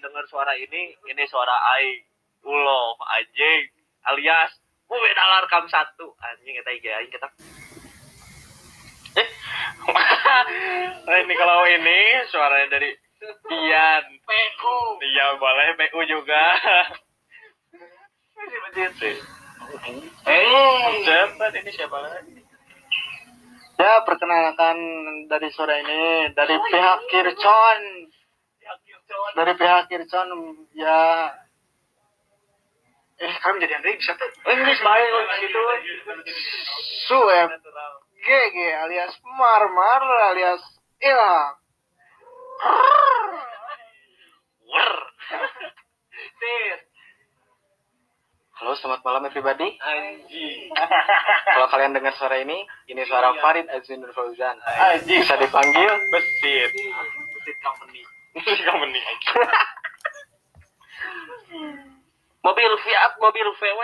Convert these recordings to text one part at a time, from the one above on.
Dengar suara ini, ini suara Aing. Ulo, anjing. Alias, mau beda alarm satu. Anjing, kita IG Aing, kita. Eh, nah, ini kalau ini suaranya dari Dian. PU. Iya, boleh PU juga. Eh. Siapa ini siapa lagi? Ya, perkenalkan dari sore ini dari pihak Kircon. Dari pihak Kircon ya eh kami jadi Andre bisa tuh. Inggris baik gitu. Sueb GG alias Marmar alias Ilham. Wer. Halo, selamat malam everybody. Anjing. Kalau kalian dengar suara ini, ini suara Farid Azwin Fauzan. Anjing. Bisa dipanggil Besit. Besit company. Company. Mobil Fiat, mobil VW.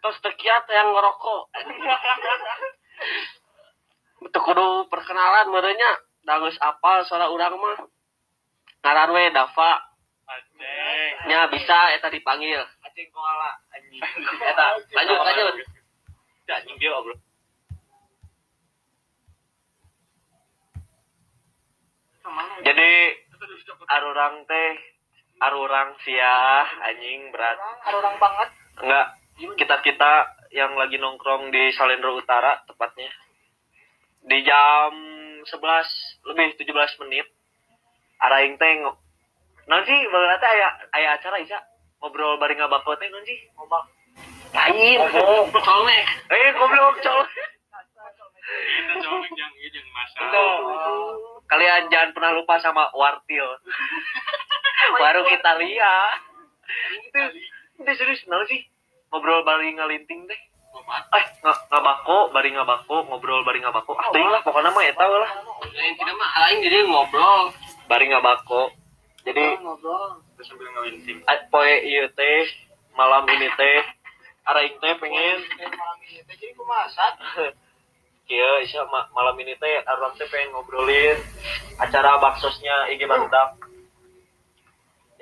Terus tekiat yang ngerokok. Itu kudu perkenalan merenya. Dangus apal suara urang mah. Ngaran we Dava. Nya bisa eta dipanggil. Anjing koala anjing. Eta, lanjut lanjut. Ya, anjing dia bro. Jadi arurang teh arurang sia anjing berat. Orang banget. enggak kita kita yang lagi nongkrong di Salendro Utara tepatnya. Di jam 11 lebih 17 menit araing teh ngo- non sih bageula teh aya aya acara isa. Ngobrol bareng ngabako teh non sih? Ngobak lain Colmek. eh goblok colok Kita colek yang ini yang masa. Itu. kalian jangan pernah lupa sama Wartil warung Italia itu itu serius non sih? Ngobrol bareng ngalinting teh eh nggak ngabako bari ngabako ngobrol bari ngabako ah teuing lah pokoknya mah eta lah. Yang tidak mah aing jadi ngobrol. bari ngabako jadi ngobrol. Terus sambil ngelinting. ah, poe ieu teh malam ini teh araing teh pengen. Malam ini teh jadi kumasak. Iya, Isya ma- malam ini teh Arlam teh pengen ngobrolin acara baksosnya IG Barudak.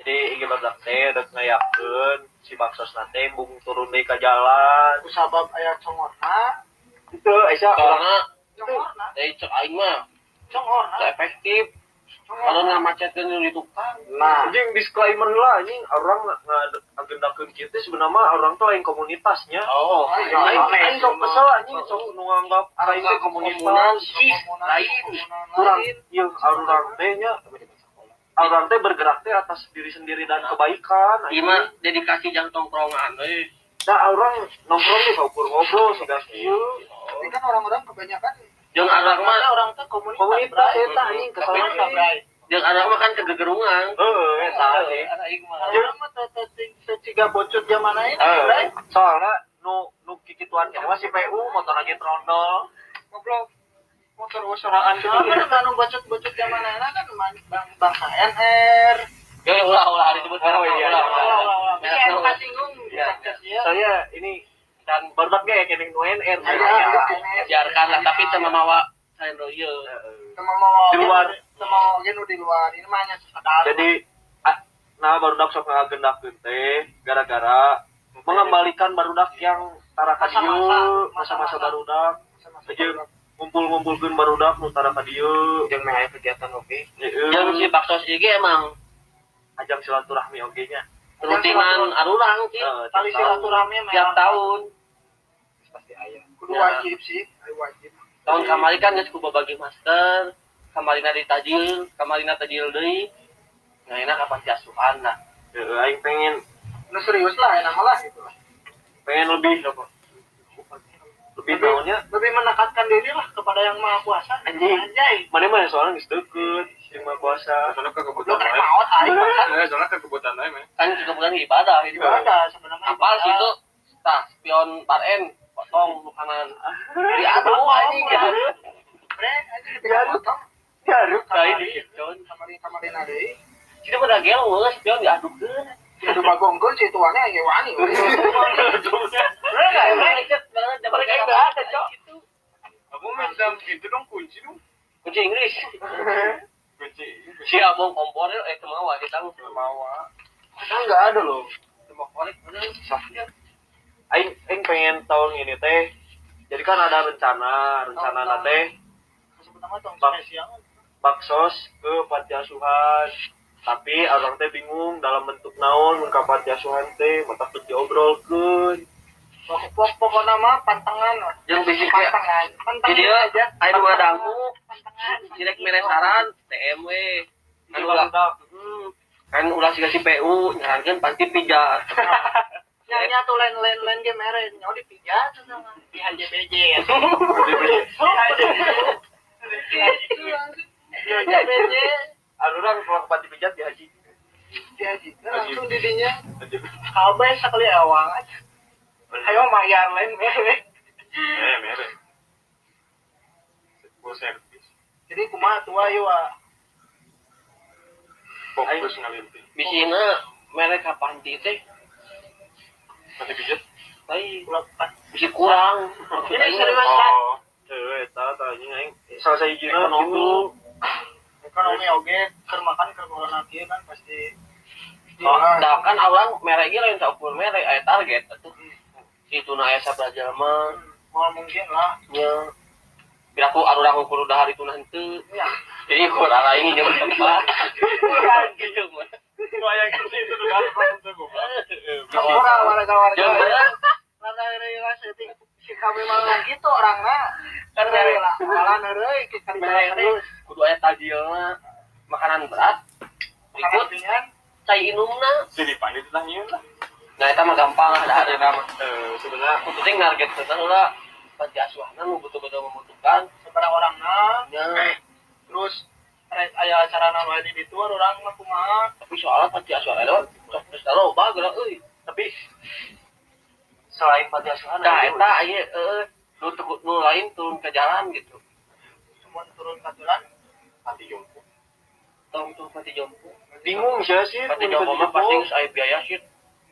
Jadi IG Barudak teh udah ngayakeun si baksos nate bung turun deui ka jalan. Kusabab aya congorna. Itu Isya Karena Congorna. dari cek aing mah Congorna. efektif. Kalau nggak macetkeun di tukang. Nah, anjing disclaimer lah anjing orang ngagendakeun kieu teh sebenarnya orang tuh lain komunitasnya. Oh, aing aing sok kesel anjing sok nu nganggap aing teh komunitas. Lain. kurang yang orang teh nya orang teh bergerak teh atas diri sendiri dan kebaikan Gimana dedikasi jang tongkrongan euy. nah orang nongkrong nih ngobrol ngobrol sudah kieu tapi kan orang-orang kebanyakan Jeung anak mah orang teh komunitas. komunitas eta anjing kesalahan jeung anak mah kan kegegerungan. heeh eta sih mah. Orang mah teh ciga bocot zaman Eh, Bray. soalnya nu nu kikituan masih PU motor lagi trondol Goblok. Motor wasoraan tuh. Kan anu bocot-bocot zaman ayeuna kan bang bangsa NR. Ya ulah ulah disebut Oh, iya, ulah iya. ulah. Tapi anu kasinggung Ya. ya. saya ini dan barudak ge kene nu NR Ada NR. Biarkan lah tapi teu mamawa Sandro ieu. Sama mau Di luar. sama mau gen di luar. Ini mah hanya jadi ah, nah barudak sok ngagendakeun teh gara-gara mengembalikan barudak yang tara ka dieu Masa-masa. masa-masa barudak sama Jeung ngumpul-ngumpulkeun barudak nu tara ka dieu jeung meh aya kegiatan oke. Jeung si baksos ieu ge emang ajang silaturahmi oge nya rutinan arurang sih. Eh, Tali tiap tahun. silaturahmi mah Tiap tahun. pasti aya. Kudu Ya. wajib sih, ayo wajib. Tahun kamari kan geus kudu bagi masker, kamarina ditajil, kamarina tajil deui. Nah, enak kapan asuhan nah. Heeh, aing pengen Nu serius lah, enak lah gitu. pengen lebih apa lebih tahunnya lebih menekatkan diri lah kepada yang maha kuasa. Anjing. Anjay. mana mana soalnya geus deukeut sing mah kuasa Soalnya ke Lu kebutuhan kan lain. aing kan. Eh, soalnya ke kebutuhan lain. Kan juga bukan ibadah itu. Ibadah sebenarnya. Apal sih itu? Tah, spion paren potong kanan. Diaduh anjing ya. Bre, anjing ketika potong garuk Nah, ini spion. kamarin kamarin ada deui. Kita pada gel we spion diadukeun. Kudu bagongkeun si tuannya ge wani. Bener enggak? Mereka banget, mereka enggak ada, Cok. Aku minta dalam pintu dong kunci dong. kunci Inggris Kunci. Abang kompornya eh kemawa kita Mawa. Kan nggak ada loh. cuma korek bener aing aing pengen tahun ini teh jadi kan ada rencana rencana tong Bang. siang. baksos ke panti asuhan tapi orang teh bingung dalam bentuk naon mun ka panti asuhan teh mata teu diobrolkeun Pokok pokoknya mah pantangan yang bisi kayak Pantangan. Pantangan jadi ya aja. ayo dua dangu Pantangan. direk meresaran TMW kan ulah hmm, kan ulah sih kasih PU nyarankan panti pijat Nyanyi tuh lain lain lain game meren. Nyawa dipijat sama di HJBJ ya. Di HJBJ. Arurang kalau ke panti pijat di haji Di haji. Langsung didinya. Kabeh sekali awang aja. Ayo mayar lain meren. Eh, mere. Full service. Jadi kumaha tua yuk. Fokus ngalimpi. bisina mereka panti teh Nanti pijat. tapi bisi kurang Ini serius kan? Oh. cewek eta tah anjing aing salah hijina Ekonomi. gitu Ekonomi oge keur makan keur corona kieu kan pasti. Oh, dah kan orang merek lain tak ukur merek aya target atuh itu na aya sabaraha mah Mau mungkin lah. nya biar aku arurang ukur udah hari itu nanti Ya. Jadi ukur arah ini tempat gitu mah Kayak gitu itu tuh kan itu. Orang. Jam berapa? Rada rela setting si kami mah gitu orangna. Kan rela. Malah neureuy kita terus. kudu aya tajilna makanan berat Kemudian cai inumna Jadi panggil ditanya lah. nah itu mah gampang lah ada nama sebenarnya kudu teh target teh lah panti asuhan nu betul-betul membutuhkan seberapa orangna nya terus rek aya acara wae di ditu orang mah kumaha. tapi soalnya panti asuhan lewat sok geus loba geura euy tapi selain panti asuhan Nah, aya eta ieu heeh nu teu- nu lain turun ke jalan gitu. Cuma turun ke jalan. anti jompo. Tong tuh pati jompo. bingung sih sih Pati jompo mah pasti geus aya biaya sih.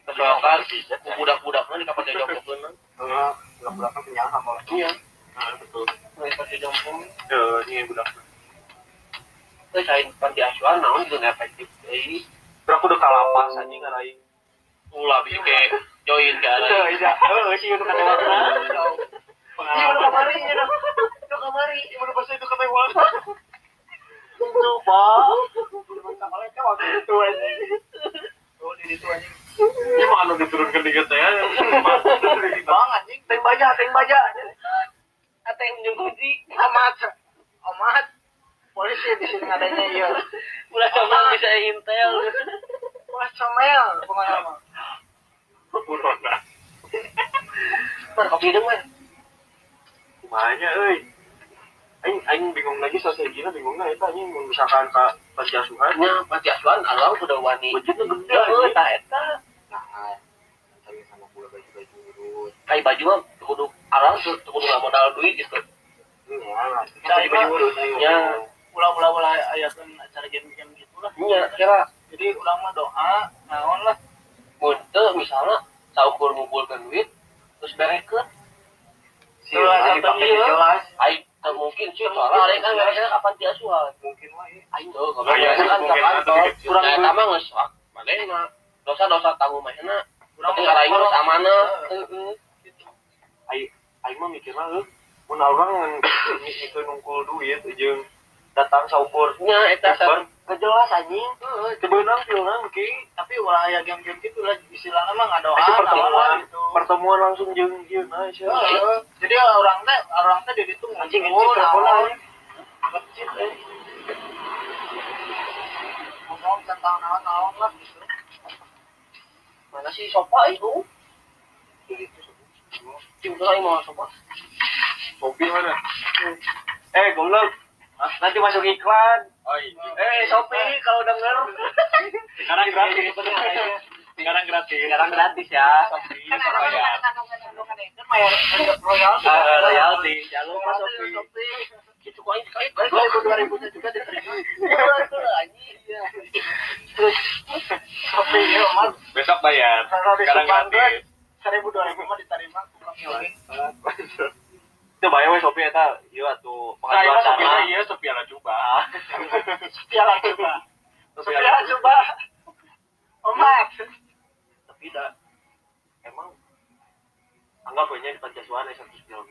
Kesoakan budak-budakna di pati jompo enggak enggak belakang kenyang sama Iya. Nah, betul. Pati jompo. Eh, ini budak. Teu sain panti asuhan naon gitu efektif deui. berapa udah kalapas anjing ngaraing Ulah bisa ke join ke Iya, ada. iya. Oh, sih udah kata warna. Iya udah kamari, iya udah. Udah kamari. Iya, udah pas itu kata kamari kan waktu itu aja. Oh, di. Ini mah anu diturunkan di ya. Bang anjing, teng baja, teng baja. Ate yang minjem kunci. Amat. Amat. Polisi di sini adanya iya. Ulah sama bisa intel. Wah, comel pengalaman. Corona. Kopi deung mah. Kumanya, euy. Aing aing bingung lagi strateginya bingungnya itu anjing mun misalkan ka panti asuhan. Nya panti asuhan alang udah wani. Budgetnya gede, tah eta. Nah, cari sama pula baju-baju urut. Kayak baju mah kudu alang kudu nggak modal duit gitu. Cari baju urut. Ya. Ulah-ulah ayatkan acara game-game gitu lah. Nya kira. Jadi ulang mah doa, naon lah. Untuk misalnya saukur ngumpulkan duit terus berekeun. Si dipakai iya. jelas. Aing teu mungkin sih soalnya ada kan berekeun kapan ti asuhan Mungkin iya. Aing tuh Oh, iya, kan mungkin. Ka ada kantor dikit. kurang eta mah geus manehna dosa-dosa tanggung mahna penting araing geus amanah heeh. Aing aing mah mikirna euy mun orang itu nungkul duit jeung datang saukur nya eta Bar, kejelas anjing. Sebenarnya filmnya ki Tapi ulah aya game-game gitu lah istilahnya mah ngadoa, Itu pertemuan, gitu. pertemuan langsung nah sia. Heeh. Jadi orang teh orang teh di ditu Anjing naon. Ngecit, eh. Ngomong tentang naon-naon lah gitu. mana sih sopa itu Cuma aing mau sopa Kopi mana? Eh, goblok. Nanti masuk iklan. Oh, ini. Eh, Shopee kalau denger. Sekarang gratis. Sekarang gratis. Sekarang gratis ya. Shopee, Kan ada ya. kandungan-kandungan itu bayar royal. Ah, royalti. Jangan lupa Shopee. itu kok aing sekali Dua ribu dua ribunya juga diterima. Iya. Terus Shopee ya, Mas. Besok bayar. Sekarang gratis. seribu dua ribu mah diterima. Oke. itu bayar we Sophie eta ieu atuh Saya pengajuan tapi sana iya sepiala coba. Piala coba. Piala coba. Omat. tapi dah emang anggap aja di Pancasuan ya satu film.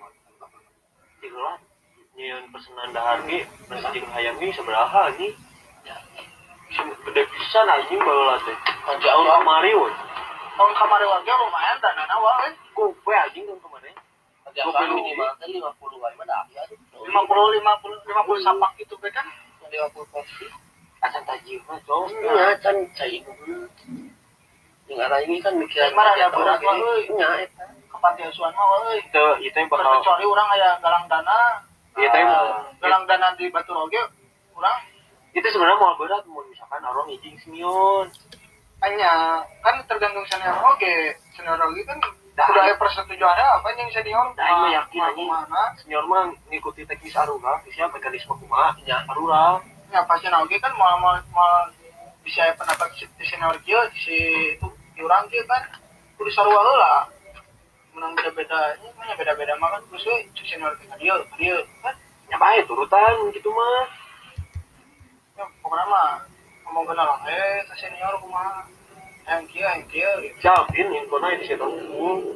Tigelan nyian pesanan dahar ge nasi jeung hayam ge sabaraha anjing gede pisan anjing baheula teh. Jauh kamari we Tahun kemarin warga lumayan dan nana wae. kupe anjing kan kemarin Kerjaan minimal kan 50 wae mah dah ya. lima puluh lima puluh lima puluh sapak gitu be kan? 50 porsi. acan tajir mah cowok. Iya kan cai Yang arah ini kan mikiran Emang ada berat mah euy. Nya eta. Kepanti asuhan mah euy. itu itu yang bakal Kecuali orang aya galang dana. Iya, tapi- Ah, galang dana di Batu Roge orang itu sebenarnya mau berat mau misalkan orang izin semion hanya kan tergantung senior oge senior oge kan Dah. udah ada persetujuannya apa yang senior Dah, ini yakin mana senior mah ngikuti teknis arura bisa mekanisme kumaha ya arura ya pasti oge kan mau mau mau bisa pendapat senior kieu si itu si urang kieu kan kudu sarua heula menang beda-beda ini mah beda-beda mah kan terus we cek senior kieu dieu dieu kan ya baik turutan gitu mah ya pokoknya mah ngomong kenal lah eh ke senior kumaha yang kieu yang kieu gitu. siapin infona di situ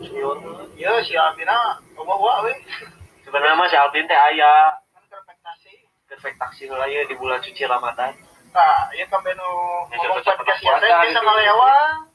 senior mah. ya si Albina bawa-bawa we sebenarnya mah si Alvin teh aya kan kerpektasi perfektasi heula ieu di bulan suci Ramadan Nah, ya kan benu Ya, ngomong podcast ya, saya bisa gitu. ngalewang.